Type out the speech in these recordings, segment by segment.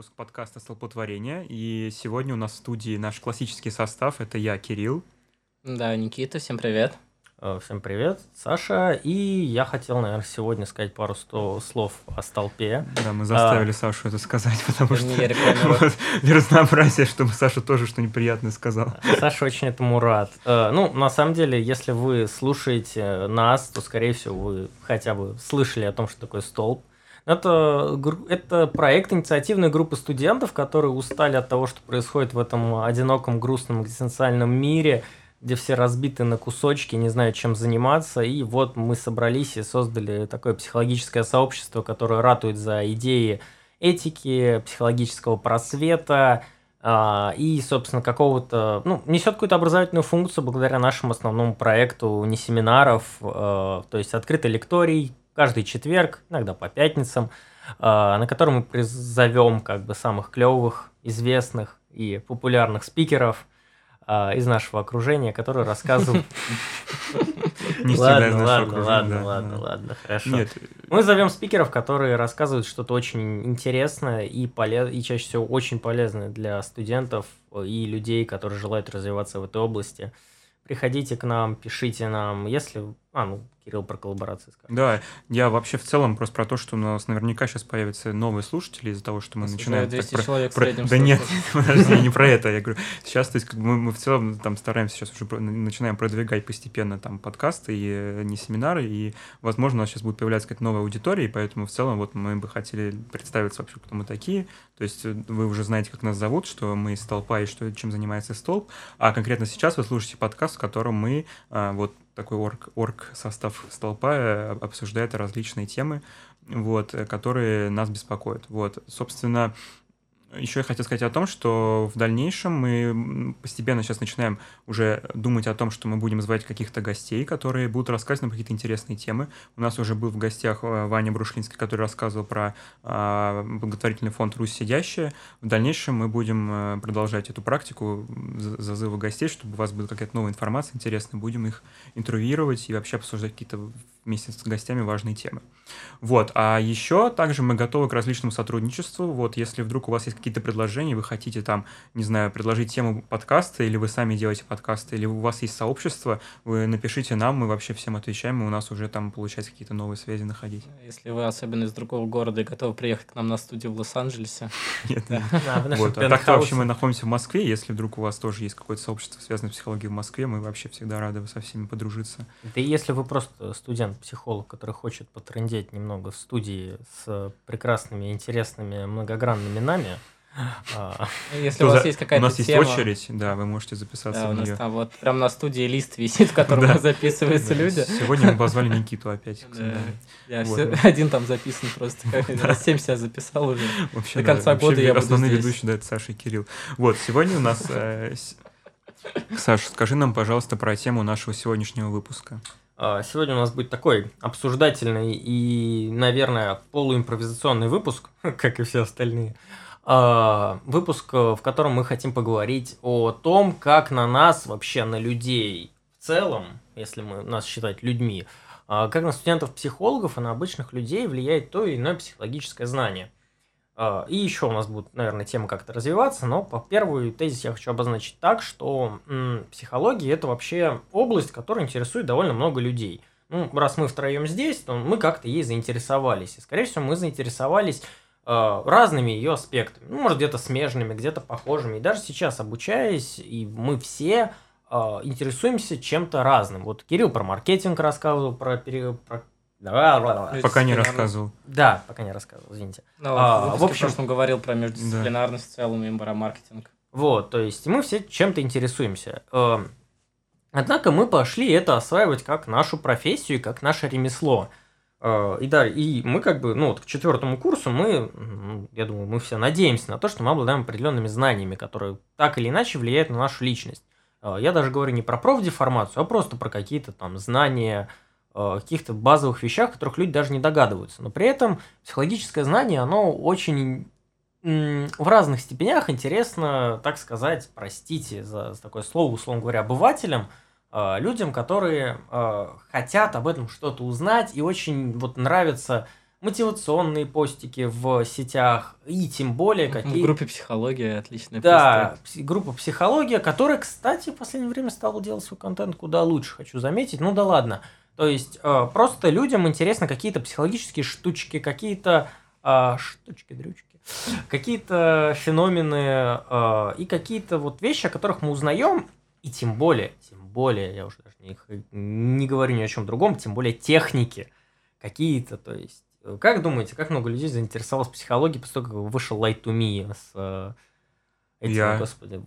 выпуск подкаста «Столпотворение». И сегодня у нас в студии наш классический состав. Это я, Кирилл. Да, Никита, всем привет. Э, всем привет, Саша. И я хотел, наверное, сегодня сказать пару сто слов о столпе. Да, мы заставили а, Сашу это сказать, потому что вот, для разнообразия, чтобы Саша тоже что неприятное сказал. Саша очень этому рад. Э, ну, на самом деле, если вы слушаете нас, то, скорее всего, вы хотя бы слышали о том, что такое столб. Это, это проект инициативной группы студентов, которые устали от того, что происходит в этом одиноком, грустном экзистенциальном мире – где все разбиты на кусочки, не знают, чем заниматься. И вот мы собрались и создали такое психологическое сообщество, которое ратует за идеи этики, психологического просвета а, и, собственно, какого-то, ну, несет какую-то образовательную функцию благодаря нашему основному проекту не семинаров, а, то есть открытый лекторий каждый четверг, иногда по пятницам, а, на котором мы призовем как бы самых клевых, известных и популярных спикеров – а, из нашего окружения, который рассказывал... Не ладно, ладно, ладно, ладно, ладно, хорошо. Нет. Мы зовем спикеров, которые рассказывают что-то очень интересное и, полез... и чаще всего очень полезное для студентов и людей, которые желают развиваться в этой области. Приходите к нам, пишите нам, если... А, ну, Кирилл про коллаборации скажет. Да, я вообще в целом просто про то, что у нас наверняка сейчас появятся новые слушатели из-за того, что мы начинаем... 200 так, человек про, про... Да нет, подожди, не про это. Я говорю, сейчас, то есть, мы, мы в целом там стараемся сейчас уже начинаем продвигать постепенно там подкасты и э, не семинары, и, возможно, у нас сейчас будет появляться какая-то новая аудитория, и поэтому в целом вот мы бы хотели представиться вообще, кто мы такие. То есть э, вы уже знаете, как нас зовут, что мы из толпа и что, чем занимается столб. А конкретно сейчас вы слушаете подкаст, в котором мы а, вот такой орг, орг состав столпа э, обсуждает различные темы, вот, э, которые нас беспокоят. Вот, собственно, еще я хотел сказать о том, что в дальнейшем мы постепенно сейчас начинаем уже думать о том, что мы будем звать каких-то гостей, которые будут рассказывать нам какие-то интересные темы. У нас уже был в гостях э, Ваня Брушлинский, который рассказывал про э, благотворительный фонд «Русь сидящая». В дальнейшем мы будем э, продолжать эту практику зазыва гостей, чтобы у вас была какая-то новая информация интересная. Будем их интервьюировать и вообще обсуждать какие-то вместе с гостями важные темы. Вот, а еще также мы готовы к различному сотрудничеству. Вот, если вдруг у вас есть какие-то предложения, вы хотите там, не знаю, предложить тему подкаста, или вы сами делаете подкасты, или у вас есть сообщество, вы напишите нам, мы вообще всем отвечаем, и у нас уже там получается какие-то новые связи находить. Если вы особенно из другого города и готовы приехать к нам на студию в Лос-Анджелесе. Нет, вот, а так-то вообще мы находимся в Москве, если вдруг у вас тоже есть какое-то сообщество, связанное с психологией в Москве, мы вообще всегда рады со всеми подружиться. Да и если вы просто студент, психолог, который хочет потрендеть немного в студии с прекрасными, интересными, многогранными нами, а, Если у вас есть какая-то У нас есть очередь, да, вы можете записаться да, у нас там вот прям на студии лист висит, в котором записываются люди. Сегодня мы позвали Никиту опять. Я один там записан просто, раз семь себя записал уже. До конца года я буду Основной ведущий, да, это Саша и Кирилл. Вот, сегодня у нас... Э, Саша, скажи нам, пожалуйста, про тему нашего сегодняшнего выпуска. А, сегодня у нас будет такой обсуждательный и, наверное, полуимпровизационный выпуск, как и все остальные. А, выпуск, в котором мы хотим поговорить о том, как на нас, вообще на людей в целом, если мы нас считать людьми, а, как на студентов-психологов и на обычных людей влияет то или иное психологическое знание – и еще у нас будет, наверное, тема как-то развиваться, но по первую тезис я хочу обозначить так, что м, психология это вообще область, которая интересует довольно много людей. Ну, раз мы втроем здесь, то мы как-то ей заинтересовались. И, скорее всего, мы заинтересовались э, разными ее аспектами. Ну, может, где-то смежными, где-то похожими. И даже сейчас, обучаясь, и мы все э, интересуемся чем-то разным. Вот Кирилл про маркетинг рассказывал, про, про да, пока не рассказывал. Да, пока не рассказывал, извините. Ну, а, в общем, он говорил про междисциплинарность да. в целом и маркетинг. Вот, то есть мы все чем-то интересуемся. Эм, однако мы пошли это осваивать как нашу профессию как наше ремесло. Э, и да, и мы как бы, ну вот к четвертому курсу мы, я думаю, мы все надеемся на то, что мы обладаем определенными знаниями, которые так или иначе влияют на нашу личность. Э, я даже говорю не про профдеформацию, а просто про какие-то там знания, каких-то базовых вещах, которых люди даже не догадываются. Но при этом психологическое знание, оно очень в разных степенях интересно, так сказать, простите за, за такое слово, условно говоря, обывателям, э, людям, которые э, хотят об этом что-то узнать и очень вот нравится мотивационные постики в сетях, и тем более какие... В группе психология отличная Да, пси- группа психология, которая, кстати, в последнее время стала делать свой контент куда лучше, хочу заметить. Ну да ладно. То есть э, просто людям интересно какие-то психологические штучки, какие-то э, штучки-дрючки, какие-то феномены э, и какие-то вот вещи, о которых мы узнаем, и тем более, тем более, я уже даже не, не говорю ни о чем другом, тем более техники какие-то, то есть как думаете, как много людей заинтересовалось психологией после того, как вышел Light to Me с э, этим, Я- господи,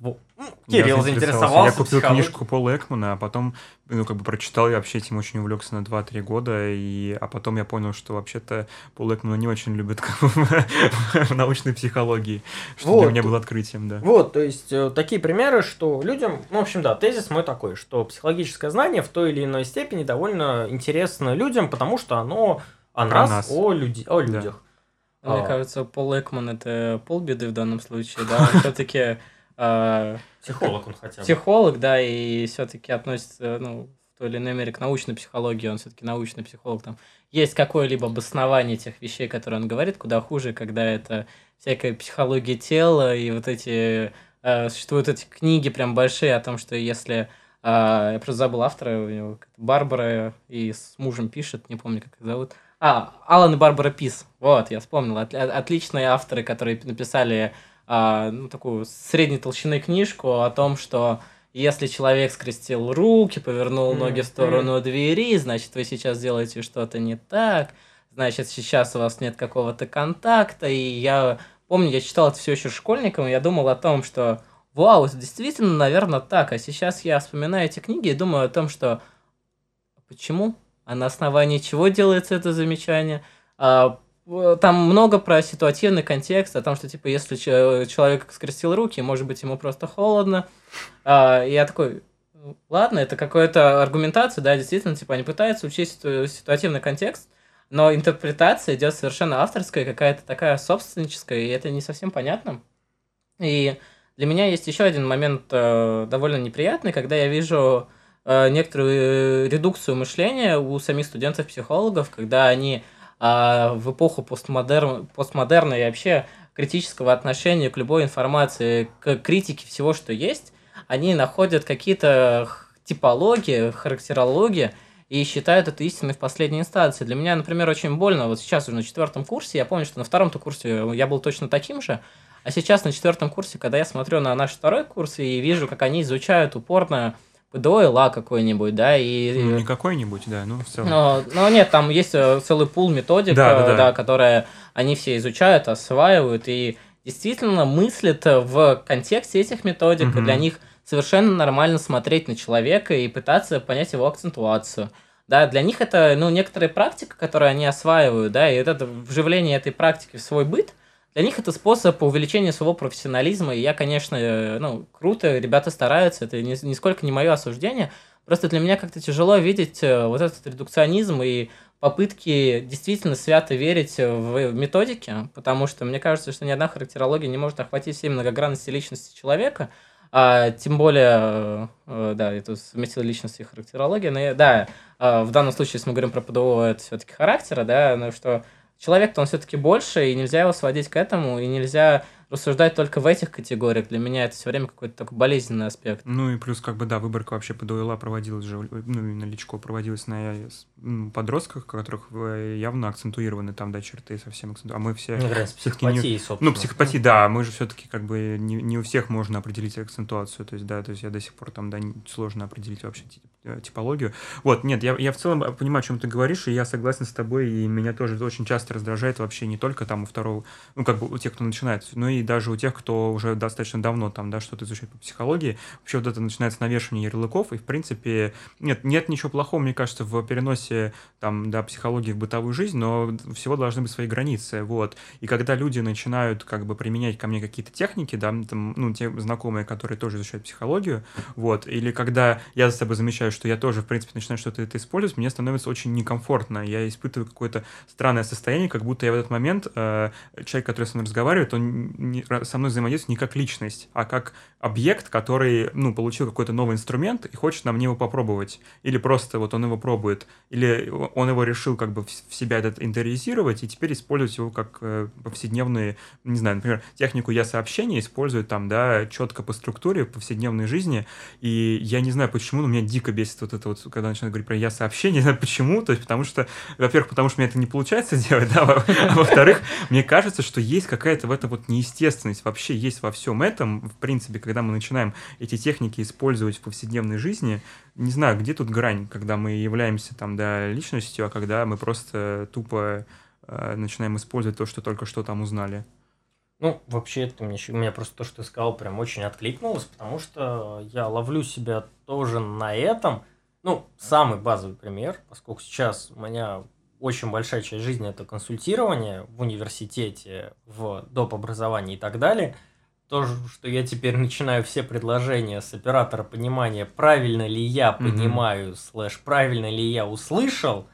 Кирилл Я заинтересовался Я купил книжку Пола Экмана, а потом, ну, как бы прочитал, я вообще этим очень увлекся на 2-3 года, и, а потом я понял, что вообще-то Пол Экмана не очень любят как бы, в научной психологии, что Вот. для меня было открытием, да. Вот, то есть э, такие примеры, что людям, ну, в общем, да, тезис мой такой, что психологическое знание в той или иной степени довольно интересно людям, потому что оно о Про нас, нас. о, люди, о людях. Мне А. кажется, Пол Экман это полбеды в данном случае, да, все-таки Психолог он хотя бы. психолог, да, и все-таки относится, ну, в той или иной мере к научной психологии, он все-таки научный психолог, там есть какое-либо обоснование тех вещей, которые он говорит, куда хуже, когда это всякая психология тела и вот эти, э, существуют эти книги прям большие о том, что если, э, я просто забыл автора, у него Барбара и с мужем пишет, не помню, как их зовут, а, Алан и Барбара Пис. Вот, я вспомнил. От- от- отличные авторы, которые написали а, ну, такую средней толщины книжку о том, что если человек скрестил руки, повернул Мгм, ноги в сторону двери, значит, вы сейчас делаете что-то не так, значит, сейчас у вас нет какого-то контакта. И я помню, я читал это все еще школьником, и я думал о том, что вау, действительно, наверное, так. А сейчас я вспоминаю эти книги и думаю о том, что почему? А на основании чего делается это замечание? А, там много про ситуативный контекст, о том, что, типа, если че- человек скрестил руки, может быть, ему просто холодно. А, я такой, «Ну, ладно, это какая-то аргументация, да, действительно, типа, они пытаются учесть ситу- ситуативный контекст, но интерпретация идет совершенно авторская, какая-то такая собственническая, и это не совсем понятно. И для меня есть еще один момент э, довольно неприятный, когда я вижу э, некоторую редукцию мышления у самих студентов-психологов, когда они а, в эпоху постмодерн, постмодерна и вообще критического отношения к любой информации, к критике всего, что есть, они находят какие-то типологии, характерологии и считают это истиной в последней инстанции. Для меня, например, очень больно. Вот сейчас уже на четвертом курсе, я помню, что на втором-то курсе я был точно таким же, а сейчас на четвертом курсе, когда я смотрю на наш второй курс и вижу, как они изучают упорно ПДО и ЛА какой-нибудь, да, и... Ну, не какой-нибудь, да, ну, в целом. Но, но нет, там есть э, целый пул методик, Да, да, э, да. да, которые они все изучают, осваивают и действительно мыслят в контексте этих методик. И Мгм. для них совершенно нормально смотреть на человека и пытаться понять его акцентуацию. Да, для них это ну, некоторая практика, которую они осваивают, да, и это вживление этой практики в свой быт, для них это способ увеличения своего профессионализма. И я, конечно, э, ну, круто, ребята стараются, это ни- нисколько не мое осуждение. Просто для меня как-то тяжело видеть э, вот этот редукционизм и попытки действительно свято верить в методики, потому что мне кажется, что ни одна характерология не может охватить всей многогранности личности человека, а тем более, э, да, это совместила личность и характерология, но я- да, в данном случае, если мы говорим про ПДО, это все-таки характера, да, но что человек-то он все-таки больше, и нельзя его сводить к этому, и нельзя рассуждать только в этих категориях. Для меня это все время какой-то такой болезненный аспект. Ну и плюс, как бы, да, выборка вообще по ДОЛА проводилась же, ну, именно Личко проводилась на с- м, подростках, которых э, явно акцентуированы там, да, черты совсем акцентуированы. А мы все... Ну, раз всё-таки не- психопатии, собственно. Ну, психопатия, да, мы же все-таки как бы не, не у всех можно определить акцентуацию, то есть, да, то есть я до сих пор там, да, сложно определить вообще э, типологию. Вот, нет, я, я в целом понимаю, о чем ты говоришь, и я согласен с тобой, и меня тоже очень часто раздражает вообще не только там у второго, ну, как бы у тех, кто начинает, но и даже у тех, кто уже достаточно давно там, да, что-то изучает по психологии, вообще вот это начинается навешивание ярлыков, и, в принципе, нет, нет ничего плохого, мне кажется, в переносе там, да, психологии в бытовую жизнь, но всего должны быть свои границы, вот. И когда люди начинают как бы применять ко мне какие-то техники, да, там, ну, те знакомые, которые тоже изучают психологию, вот, или когда я за собой замечаю, что я тоже, в принципе, начинаю что-то это использовать, мне становится очень некомфортно, я испытываю какое-то странное состояние, как будто я в этот момент, э, человек, который со мной разговаривает, он, не, со мной взаимодействует не как личность, а как объект, который, ну, получил какой-то новый инструмент и хочет на мне его попробовать. Или просто вот он его пробует. Или он его решил как бы в себя этот интериоризировать и теперь использовать его как э, повседневные, не знаю, например, технику я сообщения использует там, да, четко по структуре повседневной жизни. И я не знаю почему, но меня дико бесит вот это вот, когда начинают говорить про я сообщение, знаю почему, то есть потому что, во-первых, потому что мне это не получается делать, да, а во-вторых, мне кажется, что есть какая-то в этом вот неестественность, вообще есть во всем этом, в принципе, когда мы начинаем эти техники использовать в повседневной жизни, не знаю, где тут грань, когда мы являемся там, да, личностью, а когда мы просто тупо э, начинаем использовать то, что только что там узнали. Ну, вообще, это мне, у меня просто то, что ты сказал, прям очень откликнулось, потому что я ловлю себя тоже на этом. Ну, самый базовый пример, поскольку сейчас у меня очень большая часть жизни это консультирование в университете, в доп. образовании и так далее. То, что я теперь начинаю все предложения с оператора понимания, правильно ли я понимаю, mm-hmm. слэш, правильно ли я услышал,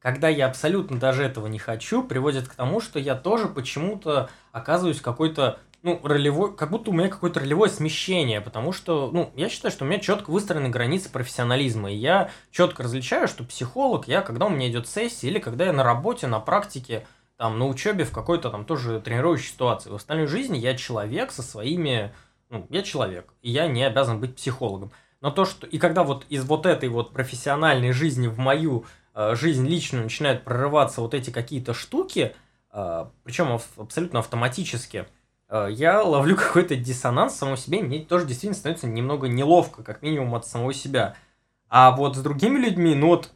когда я абсолютно даже этого не хочу, приводит к тому, что я тоже почему-то оказываюсь какой-то ну, ролевой, как будто у меня какое-то ролевое смещение, потому что, ну, я считаю, что у меня четко выстроены границы профессионализма, и я четко различаю, что психолог я, когда у меня идет сессия, или когда я на работе, на практике, там, на учебе в какой-то там тоже тренирующей ситуации. В остальной жизни я человек со своими, ну, я человек, и я не обязан быть психологом. Но то, что, и когда вот из вот этой вот профессиональной жизни в мою э, жизнь личную начинают прорываться вот эти какие-то штуки, э, причем абсолютно автоматически – Э, я ловлю какой-то диссонанс в самом себе, и мне тоже действительно становится немного неловко, как минимум от самого себя. А вот с другими людьми, ну вот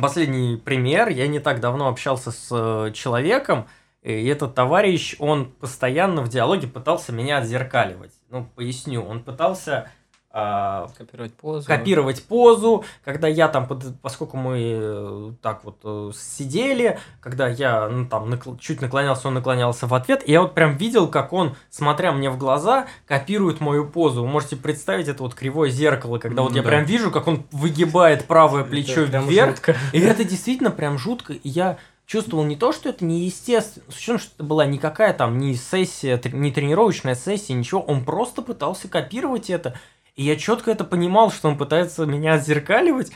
последний пример, я не так давно общался с э, человеком, и этот товарищ, он постоянно в диалоге пытался меня отзеркаливать. Ну, поясню, он пытался копировать позу. Копировать позу, когда я там, поскольку мы э, так вот э, сидели, когда я ну, там накл... чуть наклонялся, он наклонялся в ответ, и я вот прям видел, как он, смотря мне в глаза, копирует мою позу. Вы можете представить это вот кривое зеркало, когда вот я прям вижу, как он выгибает правое плечо вверх. И это действительно прям жутко. И я чувствовал не то, что это неестественно, с учетом, что это была никакая там не сессия, не тренировочная сессия, ничего, он просто пытался копировать это. И я четко это понимал, что он пытается меня отзеркаливать.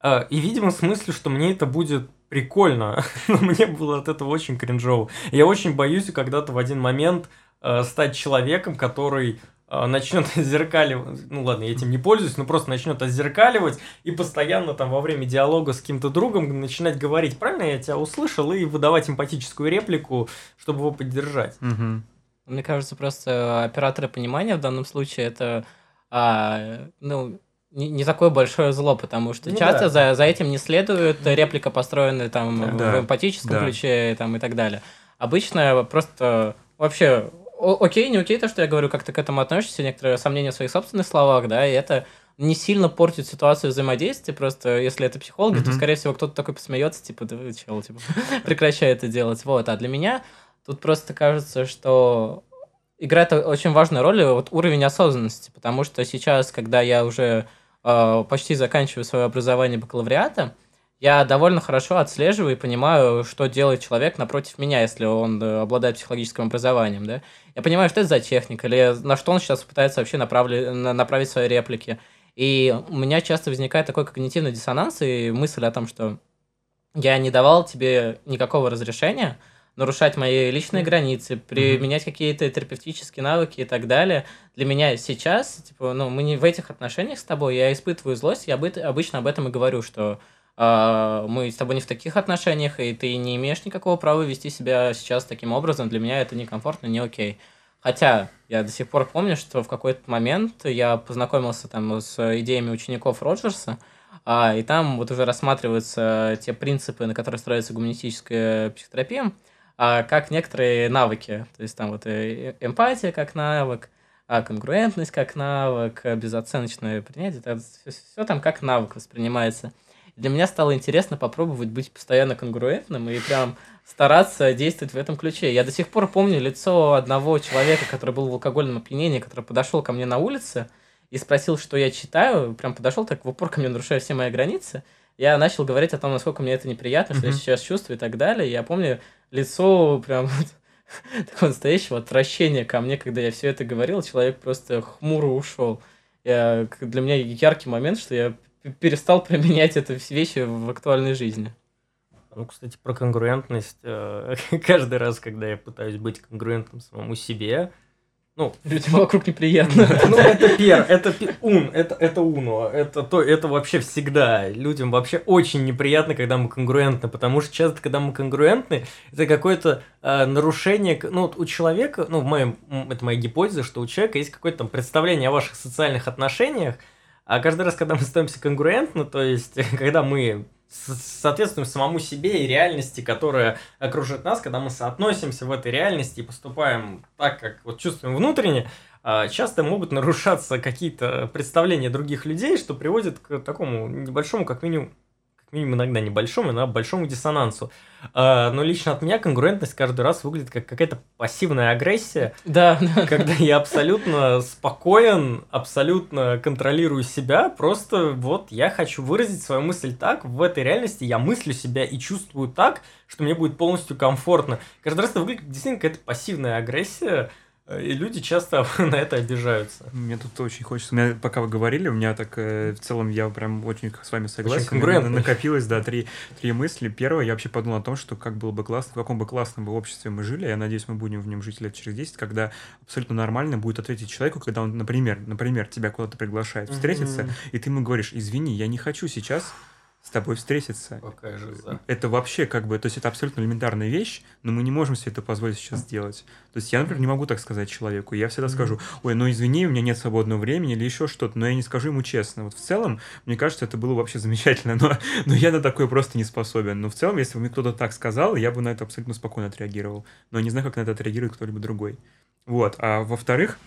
А, и, видимо, в смысле, что мне это будет прикольно. Но мне было от этого очень кринжово. Я очень боюсь когда-то в один момент э, стать человеком, который э, начнет отзеркаливать, ну ладно, я этим не пользуюсь, но просто начнет отзеркаливать и постоянно там во время диалога с каким-то другом начинать говорить, правильно я тебя услышал, и выдавать эмпатическую реплику, чтобы его поддержать. Угу. Мне кажется, просто операторы понимания в данном случае это а, ну, не, не такое большое зло, потому что ну, часто да. за, за этим не следует реплика, построенная там да. в эмпатическом да. ключе там, и так далее. Обычно просто вообще окей, не окей то, что я говорю, как ты к этому относишься, некоторые сомнения в своих собственных словах, да, и это не сильно портит ситуацию взаимодействия, просто если это психологи, mm-hmm. то, скорее всего, кто-то такой посмеется, типа, да чел, типа, прекращай это делать, вот, а для меня тут просто кажется, что играет очень важную роль вот уровень осознанности, потому что сейчас, когда я уже э, почти заканчиваю свое образование бакалавриата, я довольно хорошо отслеживаю и понимаю, что делает человек напротив меня, если он э, обладает психологическим образованием, да. Я понимаю, что это за техника, или на что он сейчас пытается вообще направли, направить свои реплики. И у меня часто возникает такой когнитивный диссонанс и мысль о том, что я не давал тебе никакого разрешения, нарушать мои личные границы, применять mm-hmm. какие-то терапевтические навыки и так далее. Для меня сейчас, типа, ну, мы не в этих отношениях с тобой, я испытываю злость, я обычно об этом и говорю, что э, мы с тобой не в таких отношениях, и ты не имеешь никакого права вести себя сейчас таким образом, для меня это некомфортно, не окей. Хотя я до сих пор помню, что в какой-то момент я познакомился там с идеями учеников Роджерса, а, и там вот уже рассматриваются те принципы, на которых строится гуманистическая психотерапия, а, как некоторые навыки. То есть там вот э, эмпатия как навык, а конгруентность как навык, безоценочное принятие, это все там как навык воспринимается. Для меня стало интересно попробовать быть постоянно конгруентным и прям стараться действовать в этом ключе. Я до сих пор помню лицо одного человека, который был в алкогольном опьянении, который подошел ко мне на улице и спросил, что я читаю, прям подошел так в упор ко мне, нарушая все мои границы. Я начал говорить о том, насколько мне это неприятно, что mm-hmm. я сейчас чувствую и так далее. Я помню, лицо прям такого настоящего отвращения ко мне, когда я все это говорил, человек просто хмуро ушел. Я, для меня яркий момент, что я перестал применять это вещи в актуальной жизни. Ну, кстати, про конгруентность. Э, каждый раз, когда я пытаюсь быть конгруентным самому себе, ну, людям вокруг неприятно. Ну, это пер, это ун, это, это уно, это то, это вообще всегда. Людям вообще очень неприятно, когда мы конгруентны, потому что часто, когда мы конгруентны, это какое-то э, нарушение, ну, вот у человека, ну, в моем, это моя гипотеза, что у человека есть какое-то там представление о ваших социальных отношениях, а каждый раз, когда мы становимся конгруентны, то есть, когда мы соответствуем самому себе и реальности, которая окружает нас, когда мы соотносимся в этой реальности и поступаем так, как вот чувствуем внутренне, а, часто могут нарушаться какие-то представления других людей, что приводит к такому небольшому, как минимум, минимум иногда небольшому, иногда большому диссонансу. А, но лично от меня конгруентность каждый раз выглядит как какая-то пассивная агрессия. Да. Когда я абсолютно спокоен, абсолютно контролирую себя, просто вот я хочу выразить свою мысль так, в этой реальности я мыслю себя и чувствую так, что мне будет полностью комфортно. Каждый раз это выглядит как действительно какая-то пассивная агрессия, и люди часто на это обижаются. Мне тут очень хочется. Меня, пока вы говорили, у меня так э, в целом я прям очень с вами согласен. Очень накопилось, да, три, три мысли. Первое, я вообще подумал о том, что как было бы классно, в каком бы классном бы обществе мы жили. Я надеюсь, мы будем в нем жить лет через 10, когда абсолютно нормально будет ответить человеку, когда он, например, например, тебя куда-то приглашает встретиться, mm-hmm. и ты ему говоришь, извини, я не хочу сейчас с тобой встретиться. Покажется. Это вообще как бы, то есть это абсолютно элементарная вещь, но мы не можем себе это позволить сейчас сделать. То есть я, например, не могу так сказать человеку. Я всегда скажу, ой, ну извини, у меня нет свободного времени или еще что-то, но я не скажу ему честно. Вот в целом, мне кажется, это было вообще замечательно, но, но я на такое просто не способен. Но в целом, если бы мне кто-то так сказал, я бы на это абсолютно спокойно отреагировал. Но я не знаю, как на это отреагирует кто-либо другой. Вот. А во-вторых,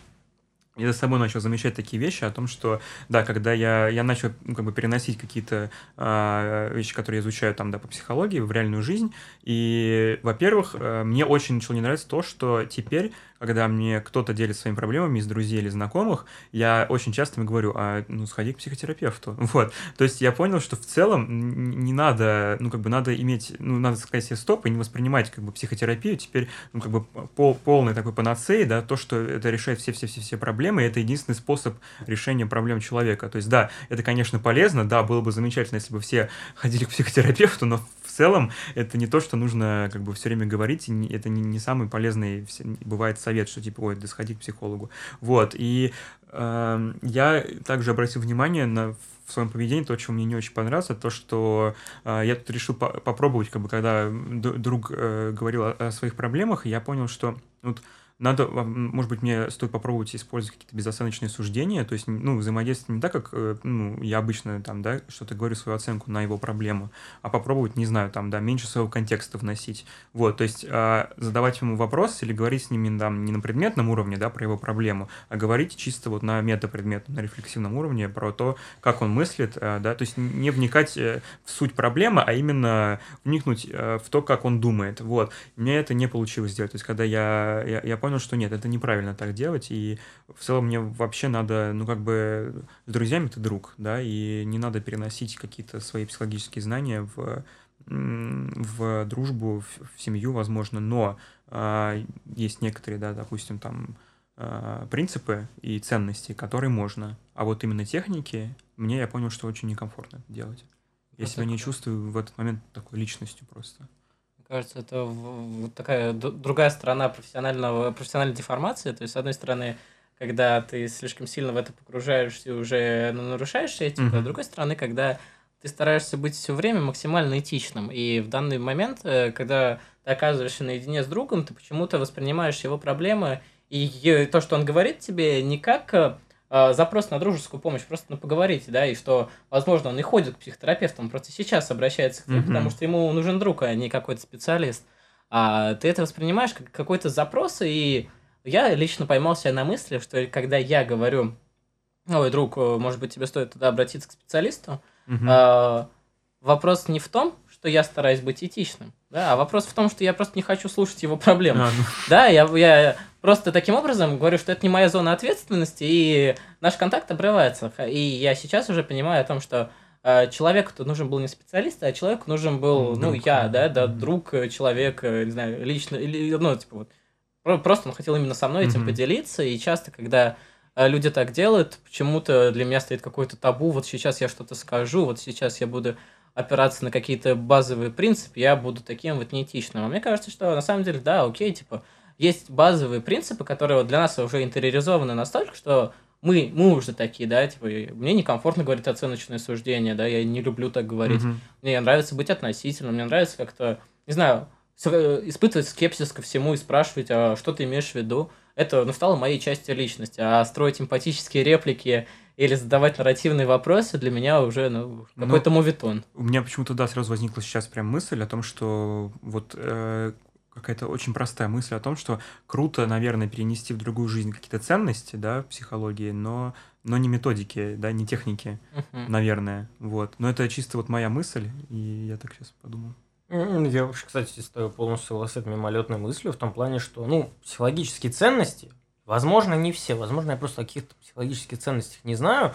я за собой начал замечать такие вещи о том, что, да, когда я, я начал ну, как бы переносить какие-то э, вещи, которые я изучаю там, да, по психологии в реальную жизнь, и, во-первых, э, мне очень начало не нравиться то, что теперь когда мне кто-то делится своими проблемами из друзей или знакомых, я очень часто им говорю, а, ну, сходи к психотерапевту. Вот. То есть я понял, что в целом не надо, ну, как бы надо иметь, ну, надо сказать себе стоп и не воспринимать, как бы, психотерапию теперь, ну, как бы, пол, полной такой панацеей, да, то, что это решает все-все-все-все проблемы, и это единственный способ решения проблем человека. То есть, да, это, конечно, полезно, да, было бы замечательно, если бы все ходили к психотерапевту, но в целом это не то, что нужно, как бы, все время говорить, и это не, не самый полезный бывает совет что типа, ой, да сходи к психологу. Вот, и э, я также обратил внимание на в своем поведении, то, чего мне не очень понравилось, то, что э, я тут решил по попробовать, как бы, когда друг э, говорил о, о своих проблемах, я понял, что вот надо, может быть, мне стоит попробовать использовать какие-то безоценочные суждения, то есть, ну, взаимодействовать не так, как, э, ну, я обычно там, да, что-то говорю свою оценку на его проблему, а попробовать, не знаю, там, да, меньше своего контекста вносить. Вот, то есть, а, задавать ему вопрос или говорить с ними, там, не на предметном уровне, да, про его проблему, а говорить чисто вот на метапредметном, на рефлексивном уровне про то, как он мыслит, а, да, то есть, не вникать э, в суть проблемы, а именно вникнуть э, в то, как он думает. Вот. Мне это не получилось сделать. То есть, когда я, я, я понял, понял, что нет, это неправильно так делать, и в целом мне вообще надо, ну, как бы, с друзьями ты друг, да, и не надо переносить какие-то свои психологические знания в, в дружбу, в, в семью, возможно, но а, есть некоторые, да, допустим, там, а, принципы и ценности, которые можно, а вот именно техники, мне я понял, что очень некомфортно делать. Я себя не чувствую в этот момент такой личностью просто кажется, это вот такая другая сторона профессионального, профессиональной деформации. То есть, с одной стороны, когда ты слишком сильно в это погружаешься, уже ну, нарушаешь этику, mm-hmm. а с другой стороны, когда ты стараешься быть все время максимально этичным. И в данный момент, э, когда ты оказываешься наедине с другом, ты почему-то воспринимаешь его проблемы и то, что он говорит тебе, не как э, э, запрос на дружескую помощь, просто ну, поговорите, да, и что, возможно, он и ходит к психотерапевту, он просто сейчас обращается к тебе, mm-hmm. потому что ему нужен друг, а не какой-то специалист. А ты это воспринимаешь как какой-то запрос, и я лично поймал себя на мысли, что когда я говорю, ой, друг, может быть, тебе стоит туда обратиться к специалисту, mm-hmm. э, вопрос не в том, что я стараюсь быть этичным, да, вопрос в том, что я просто не хочу слушать его проблемы. А, ну. Да, я, я просто таким образом говорю, что это не моя зона ответственности, и наш контакт обрывается. И я сейчас уже понимаю о том, что э, человеку-то нужен был не специалист, а человеку нужен был, ну, друг. ну, я, да, да, друг, человек, не знаю, лично, или, ну, типа вот, про- просто он хотел именно со мной этим Мгм. поделиться, и часто, когда э, люди так делают, почему-то для меня стоит какой-то табу, вот сейчас я что-то скажу, вот сейчас я буду опираться на какие-то базовые принципы, я буду таким вот неэтичным. А мне кажется, что на самом деле, да, окей, типа, есть базовые принципы, которые вот для нас уже интериоризованы настолько, что мы, мы уже такие, да, типа, мне некомфортно говорить оценочное суждение, да, я не люблю так говорить. Мгм. Мне нравится быть относительным, мне нравится как-то, не знаю, э, испытывать скепсис ко всему и спрашивать, а что ты имеешь в виду. Это ну, стало моей частью личности. А строить эмпатические реплики или задавать нарративные вопросы для меня уже ну, Ну, какой-то мувитон. У меня почему-то, да, сразу возникла сейчас прям мысль о том, что вот э, какая-то очень простая мысль о том, что круто, наверное, перенести в другую жизнь какие-то ценности, да, психологии, но, но не методики, да, не техники, Мгм. наверное, вот. Но это чисто вот моя мысль, и я так сейчас подумал. Я вообще, кстати, стою полностью согласен с этой мимолетной мыслью в том плане, что, ну, психологические ценности, возможно, не все, возможно, я просто о каких-то психологических ценностях не знаю,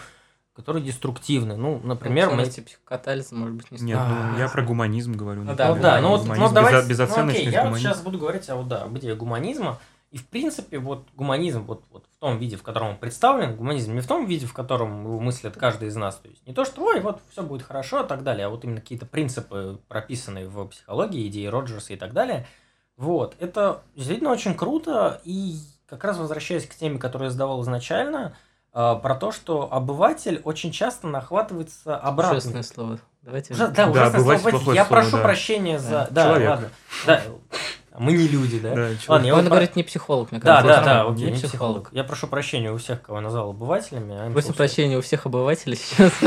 которые деструктивны. Ну, например, мы... Ценности психокатализа, может быть, не Нет, стоит. ну, я про гуманизм говорю. Ну да, Ну да, ну вот ну, давайте, ну, безоценочность окей, я вот сейчас буду говорить о, вот, да, об идее гуманизма. И, в принципе, вот гуманизм вот, вот в том виде, в котором он представлен, гуманизм не в том виде, в котором его мыслит каждый из нас. То есть не то, что ой, вот все будет хорошо и так далее, а вот именно какие-то принципы, прописанные в психологии, идеи Роджерса и так далее. Вот, это действительно очень круто. И как раз возвращаясь к теме, которую я задавал изначально, э, про то, что обыватель очень часто нахватывается обратно. Ужасное слово. Давайте. Ужас- да, Да, ужасное слово. Я слово, прошу да. прощения за... Да. Да, Человек. ладно. Да, мы не люди, да? Да, Ладно, я Он вот говорит не психолог, мне Да, кажется. да, да, сам окей, не не психолог. психолог. Я прошу прощения у всех, кого я назвал обывателями. Просим so прощения у всех обывателей сейчас.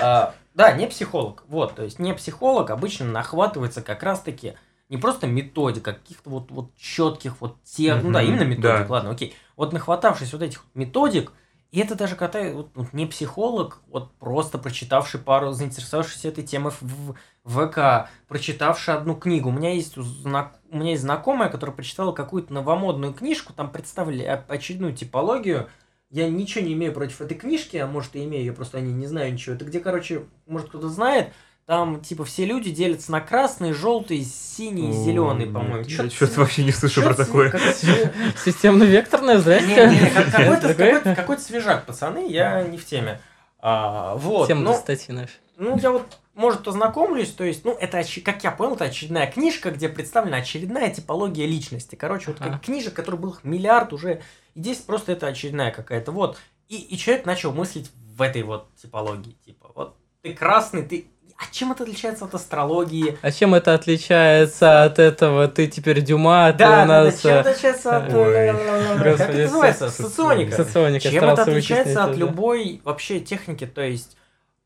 А, Да, не психолог. Вот, то есть не психолог обычно нахватывается как раз-таки не просто методик, а каких-то вот, вот четких вот тех, ну да, именно методик, да. ладно, окей. Вот нахватавшись вот этих методик, и это даже когда вот, вот не психолог, вот просто прочитавший пару, заинтересовавшийся этой темой в, в ВК, прочитавший одну книгу. У меня есть у, знак- у меня есть знакомая, которая прочитала какую-то новомодную книжку, там представили о- очередную типологию. Я ничего не имею против этой книжки, а может и имею, я просто о ней не знаю ничего. Это где, короче, может кто-то знает, там типа все люди делятся на красный, желтый, синий, зеленый, по-моему. Я что-то вообще не слышу про такое. не, здрасте. какой-то, свежак, пацаны, я не в теме. А, вот, Тема но, для статьи нашей. ну, я вот, может, познакомлюсь, то есть, ну, это, как я понял, это очередная книжка, где представлена очередная типология личности. Короче, вот как книжек, которых был миллиард уже, и здесь просто это очередная какая-то, вот. И, и человек начал мыслить в этой вот типологии, типа, вот, ты красный, ты... А чем это отличается от астрологии? А чем это отличается от этого? Ты теперь Дюма, ты Да, у да, да, нас... чем э, отличается от... Ой. э, Как это называется? со- Соционика. Соционика. Чем это отличается от любой вообще техники? То есть,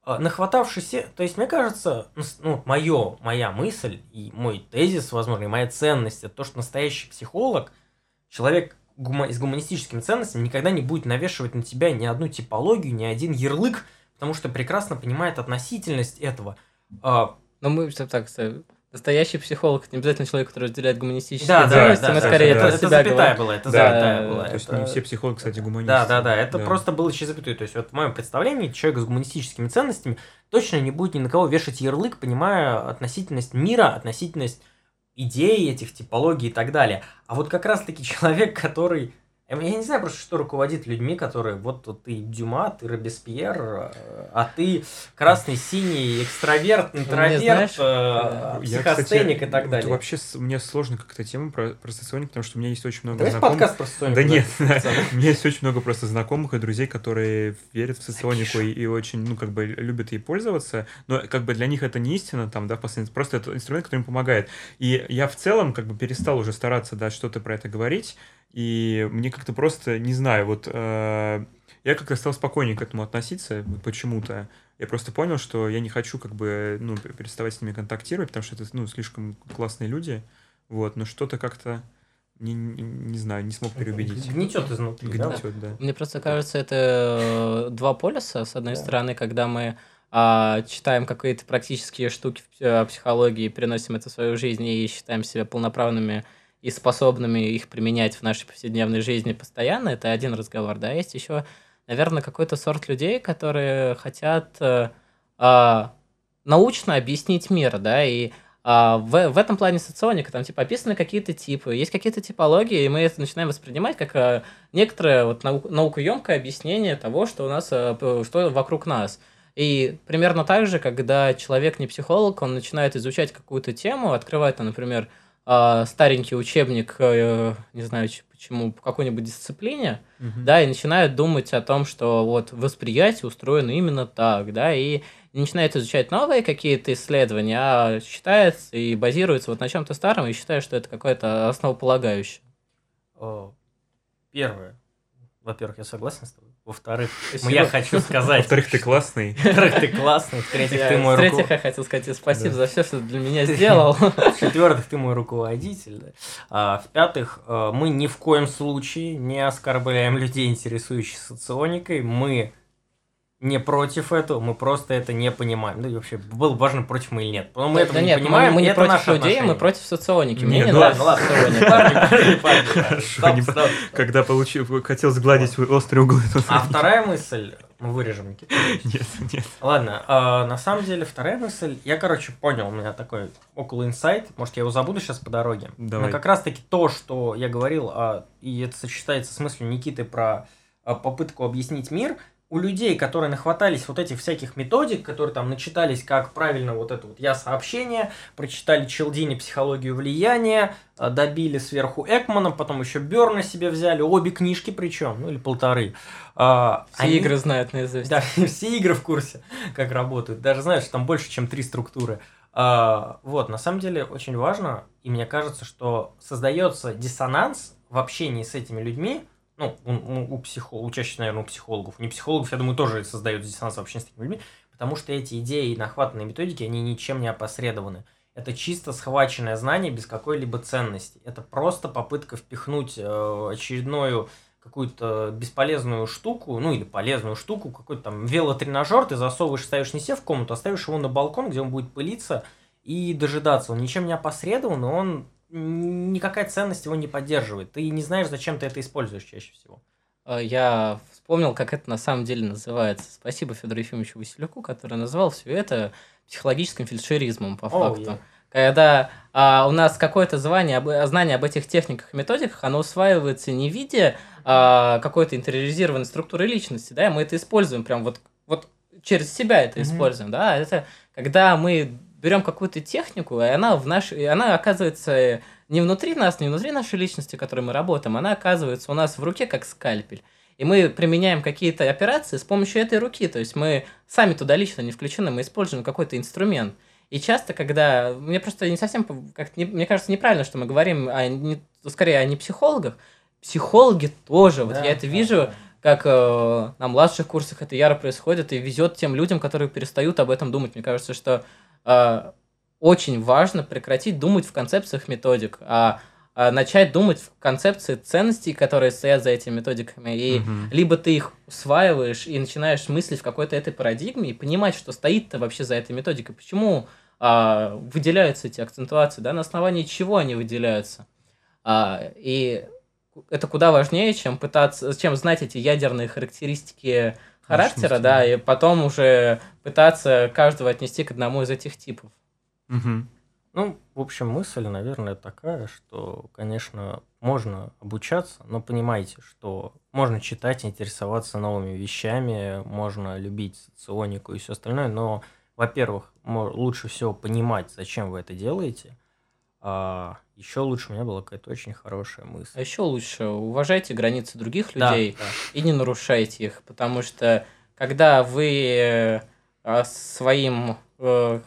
э, нахватавшись... То есть, мне кажется, ну, ну, моё, моя мысль и мой тезис, возможно, и моя ценность, это то, что настоящий психолог, человек с гуманистическими ценностями никогда не будет навешивать на тебя ни одну типологию, ни один ярлык, потому что прекрасно понимает относительность этого. А, Но мы всё так, настоящий психолог, это не обязательно человек, который разделяет гуманистические Да, да, ценности, да, мы да, скорее это, про это себя запятая была, это Да, запятая была. То есть это- не все психологи, кстати, гуманисты. Да, да, да. Это просто было через запятую. То есть, вот в моем представлении человек с гуманистическими ценностями точно не будет ни на кого вешать ярлык, понимая относительность мира, относительность идей этих, типологий и так далее. А вот как раз-таки человек, который... Я не знаю просто, что руководит людьми, которые вот, вот ты Дюма, ты Робеспьер, э, а ты красный, синий, экстраверт, интроверт, знаешь, э, психостеник и так далее. Вообще мне сложно как-то тему про, про соционик, потому что у меня есть очень много Давайте знакомых. подкаст про соционику. Да нет, у меня есть очень много просто знакомых и друзей, которые верят в соционику и, и очень, ну, как бы любят ей пользоваться, но как бы для них это не истина, там, да, просто это инструмент, который им помогает. И я в целом как бы перестал уже стараться, да, что-то про это говорить, и мне как-то просто, не знаю, вот э, я как-то стал спокойнее к этому относиться почему-то. Я просто понял, что я не хочу как бы, ну, переставать с ними контактировать, потому что это, ну, слишком классные люди, вот, но что-то как-то, не, не, не знаю, не смог переубедить. Гнетет изнутри, да? Гнетет, да. Мне просто кажется, это э, два полюса. С одной Да. стороны, когда мы а, читаем какие-то практические штуки в пси- психологии, переносим это в свою жизнь и считаем себя полноправными и способными их применять в нашей повседневной жизни постоянно, это один разговор, да, есть еще, наверное, какой-то сорт людей, которые хотят э, а, научно объяснить мир, да, и А в, в этом плане соционика, там типа описаны какие-то типы, есть какие-то типологии, и мы это начинаем воспринимать как а, некоторое вот нау- наукоемкое объяснение того, что у нас, а, что вокруг нас. И примерно так же, когда человек не психолог, он начинает изучать какую-то тему, открывает, например, а, старенький учебник, э, не знаю почему, по какой-нибудь дисциплине, угу. да, и начинает думать о том, что вот восприятие устроено именно так, да, и начинает изучать новые какие-то исследования, а считается и базируется вот на чем-то старом, и считает, что это какое-то основополагающее. Первое. Во-первых, я согласен с тобой. Во-вторых, я хочу сказать... Во-вторых, ты классный. Во-вторых, ты классный. В-третьих, ты мой руководитель. В-третьих, я хотел сказать тебе спасибо за все, что ты для меня сделал. В-четвертых, ты мой руководитель. А в-пятых, э, мы ни в коем случае не оскорбляем людей, интересующихся соционикой. Мы не против этого, мы просто это не понимаем. Да и вообще, было важно, против мы или нет. Но мы да, этого да не нет, понимаем, мы, мы не против людей, мы против соционики. Мне не ну, нравится ладно, Когда получил, хотел сгладить острый угол. А вторая мысль, мы вырежем, Никита. Нет, нет. Ладно, а, на самом деле вторая мысль, я, короче, понял, у меня такой около инсайт, может, я его забуду сейчас по дороге. Но как раз-таки то, что я говорил, а, и это сочетается с мыслью Никиты про а, попытку объяснить мир – у людей, которые нахватались вот этих всяких методик, которые там начитались, как правильно вот это вот я сообщение, прочитали Челдини психологию влияния, а, добили сверху Экмана, потом еще Берна себе взяли, обе книжки причем, ну или полторы. А, все они... игры знают наизусть. Да, все игры в курсе, как работают. Даже знаешь, там больше, чем три структуры. А, вот, на самом деле очень важно, и мне кажется, что создается диссонанс в общении с этими людьми, ну, у, у психологов, чаще, наверное, у психологов, не психологов, я думаю, тоже создают диссонанс вообще с такими людьми, потому что эти идеи и нахватанные методики, они ничем не опосредованы. Это чисто схваченное знание без какой-либо ценности. Это просто попытка впихнуть э, очередную какую-то бесполезную штуку, ну или полезную штуку, какой-то там велотренажер, ты засовываешь, ставишь не себе в комнату, а ставишь его на балкон, где он будет пылиться и дожидаться. Он ничем не опосредован, он никакая ценность его не поддерживает. Ты не знаешь, зачем ты это используешь чаще всего. А, я вспомнил, как это на самом деле называется. Спасибо Федору Ефимовичу Василюку, который назвал все это психологическим фельдшеризмом, по oh, факту. Yeah. Когда а, у нас какое-то звание, об, знание об этих техниках и методиках, оно усваивается не в виде а, какой-то интериоризированной структуры личности, да, мы это используем прям вот, вот через себя это mm-hmm. используем, да, это когда мы берем какую-то технику, и она в наш, и она оказывается не внутри нас, не внутри нашей личности, в которой мы работаем, она оказывается у нас в руке как скальпель. И мы применяем какие-то операции с помощью этой руки. То есть мы сами туда лично не включены, мы используем какой-то инструмент. И часто, когда... Мне просто не совсем... Как, не, мне кажется, неправильно, что мы говорим о, не, скорее о не психологах. Психологи тоже. Вот да, я это да, вижу, да. как э, на младших курсах это яро происходит и везет тем людям, которые перестают об этом думать. Мне кажется, что э, очень важно прекратить думать в концепциях методик, а, а начать думать в концепции ценностей, которые стоят за этими методиками. И угу. либо ты их усваиваешь и начинаешь мыслить в какой-то этой парадигме и понимать, что стоит-то вообще за этой методикой, почему а, выделяются эти акцентуации, да, на основании чего они выделяются. А, и это куда важнее, чем пытаться, чем знать эти ядерные характеристики характера, да, и потом уже пытаться каждого отнести к одному из этих типов. Угу. Ну, в общем, мысль, наверное, такая, что, конечно, можно обучаться, но понимайте, что можно читать, интересоваться новыми вещами, можно любить соционику и все остальное, но, во-первых, лучше всего понимать, зачем вы это делаете, а еще лучше у меня была какая-то очень хорошая мысль. А еще лучше уважайте границы других людей да, да. и не нарушайте их, потому что когда вы э, своим э,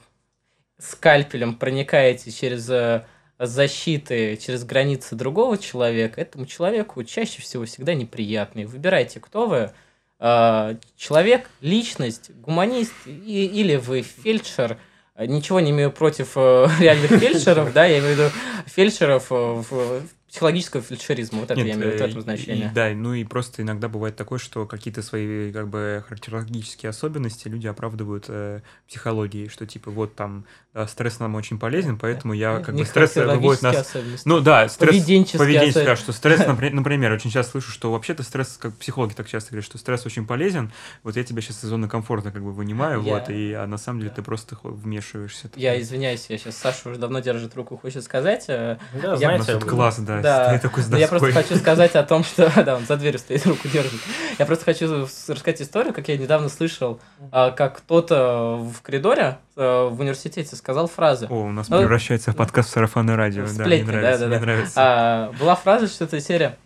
скальпелем проникаете через э, защиты, через границы другого человека, этому человеку чаще всего всегда неприятный. Выбирайте, кто вы. Человек, личность, гуманист или вы фельдшер – Ничего не имею против э, реальных фельдшеров, да, я имею в виду фельдшеров э, в психологического фельдшеризма, вот это Нет, я имею в виду, в э, этом и- значении. и да, ну и просто иногда бывает такое, что какие-то свои как бы характерологические особенности люди оправдывают э, психологией, что типа вот там да, стресс нам очень полезен, поэтому я как Не бы стресс выводит нас. Ну да, стресс, Поведенческие да, особенности. что стресс, напри- например, очень часто слышу, что вообще-то стресс, как психологи так часто говорят, что стресс очень полезен, вот я тебя сейчас из зоны комфорта как бы вынимаю, Я- вот, и а на самом деле ты просто вмешиваешься. Я извиняюсь, я сейчас Саша уже давно держит руку, хочет сказать. э, Да, знаете, класс, да, Да. стоит такой с Но я просто доской. хочу сказать о том, что... Да, он за дверью стоит, руку держит. Я просто хочу рассказать историю, как я недавно слышал, а, как кто-то в коридоре э, в университете сказал фразу. О, у нас Ну, превращается в подкаст сарафанное радио, да, мне Сплетни, нравится, да, да, мне да. нравится. А, была фраза, что это серия.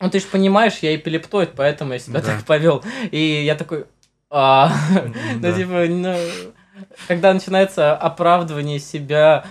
Ну, ты же понимаешь, я эпилептоид, поэтому я себя Да. так повел. И я такой... «А, Ну, типа, ну, когда начинается оправдывание себя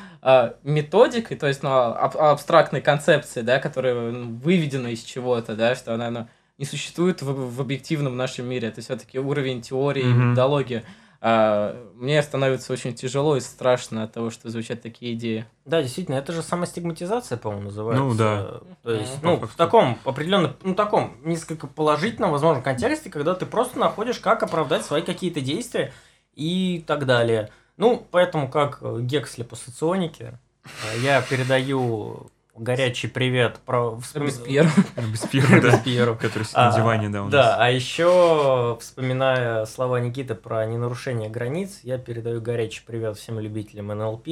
методикой, то есть, ну, аб- абстрактной концепцией, да, которая ну, выведена из чего-то, да, что она ну, не существует в, в объективном нашем мире. Это все-таки уровень теории, Мгм. методологии. А, мне становится очень тяжело и страшно от того, что звучат такие идеи. Да, действительно, это же самостигматизация, по-моему, называется. Ну, да. То есть, ну, в таком определенном, ну, таком несколько положительном, возможно, контексте, когда ты просто находишь, как оправдать свои какие-то действия и так далее. Ну, поэтому, как э, Гексли по соционике, э, я передаю горячий привет про... Робеспьеру. Первого, да, Робеспьеру. который сидит А, на диване, да, у нас. Да, а еще, вспоминая слова Никиты про ненарушение границ, я передаю горячий привет всем любителям НЛП.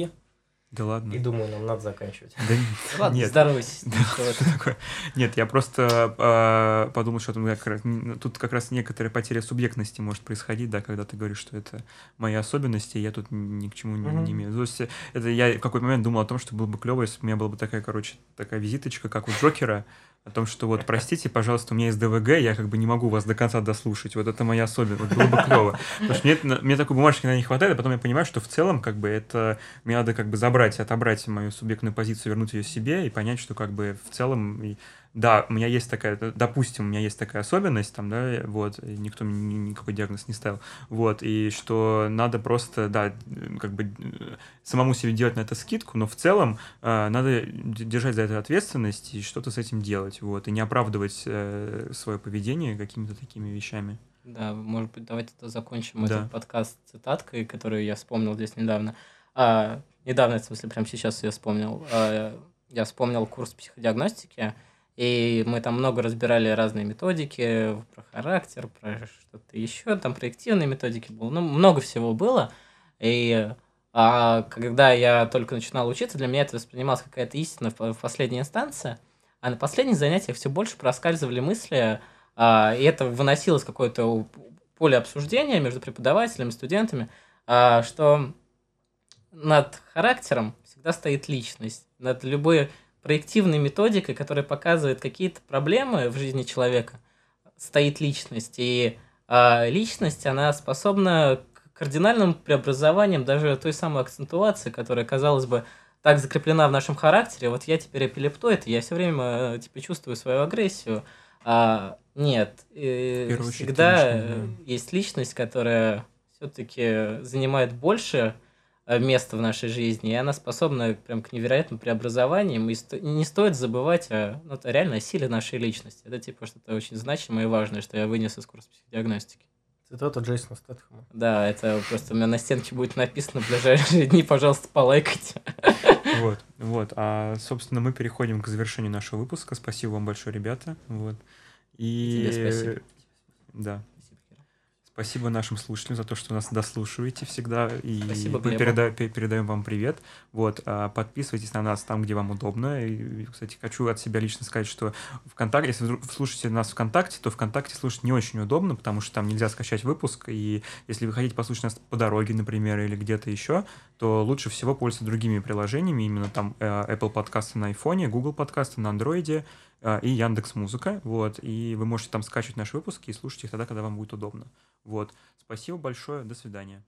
Да ладно. И думаю, нам надо заканчивать. Да Ладно, нет. здоровайся. Да, что такое? Нет, я просто э, подумал, что там как раз- тут как раз некоторая потеря субъектности может происходить, да, когда ты говоришь, что это мои особенности, я тут ни к чему не, не имею. То есть это я в какой-то момент думал о том, что было бы клево, если бы у меня была бы такая, короче, такая визиточка, как у Джокера, о том, что вот, простите, пожалуйста, у меня есть ДВГ, я как бы не могу вас до конца дослушать, вот это моя особенность, было бы клево. Потому что мне, мне такой бумажки иногда не хватает, а потом я понимаю, что в целом, как бы, это мне надо как бы забрать, отобрать мою субъектную позицию, вернуть ее себе и понять, что как бы в целом, да, у меня есть такая, допустим, у меня есть такая особенность, там, да, вот, и никто мне ни- никакой диагноз не ставил, вот, и что надо просто, да, э, как бы э, самому себе делать на это скидку, но в целом э, надо держать за это ответственность и что-то с этим делать, вот, и не оправдывать э, свое поведение какими-то такими вещами. Да, может быть, давайте то закончим Да. этот подкаст цитаткой, которую я вспомнил здесь недавно. А, недавно, в смысле, прямо сейчас я вспомнил. А, я вспомнил курс психодиагностики, и мы там много разбирали разные методики про характер, про что-то еще, там проективные методики было, ну, много всего было. И а, когда я только начинал учиться, для меня это воспринималось какая-то истина в, в последней инстанции. А на последних занятиях все больше проскальзывали мысли, а, и это выносилось какое-то поле обсуждения между преподавателями, студентами, а, что над характером всегда стоит личность, над любой проективной методикой, которая показывает какие-то проблемы в жизни человека, стоит личность. И а, личность, она способна к кардинальным преобразованиям даже той самой акцентуации, которая, казалось бы, так закреплена в нашем характере. Вот я теперь эпилептоид, я все время э, типа чувствую свою агрессию. А, нет, э, В первую очередь, всегда конечно, э, да. есть личность, которая все-таки занимает больше э, места в нашей жизни, и она способна прям к невероятным преобразованиям, и сто- не стоит забывать о, ну, это реально о силе нашей личности. Это типа что-то очень значимое и важное, что я вынес из курса психодиагностики. Цитата Джейсона Стэтхэма. Да, это просто у меня на стенке будет написано в ближайшие дни, пожалуйста, полайкайте. Вот, вот. А, собственно, мы переходим к завершению нашего выпуска. Спасибо вам большое, ребята. Вот. И... Тебе спасибо. Да. Спасибо нашим слушателям за то, что нас дослушиваете всегда. И Спасибо, мы переда- пе- передаем вам привет. Вот, а, подписывайтесь на нас там, где вам удобно. И, кстати, хочу от себя лично сказать, что ВКонтакте, если вы слушаете нас ВКонтакте, то ВКонтакте слушать не очень удобно, потому что там нельзя скачать выпуск. И если вы хотите послушать нас по дороге, например, или где-то еще, то лучше всего пользоваться другими приложениями. Именно там э, Apple подкасты на iPhone, Google подкасты на Android и Яндекс Музыка. Вот, и вы можете там скачивать наши выпуски и слушать их тогда, когда вам будет удобно. Вот. Спасибо большое. До свидания.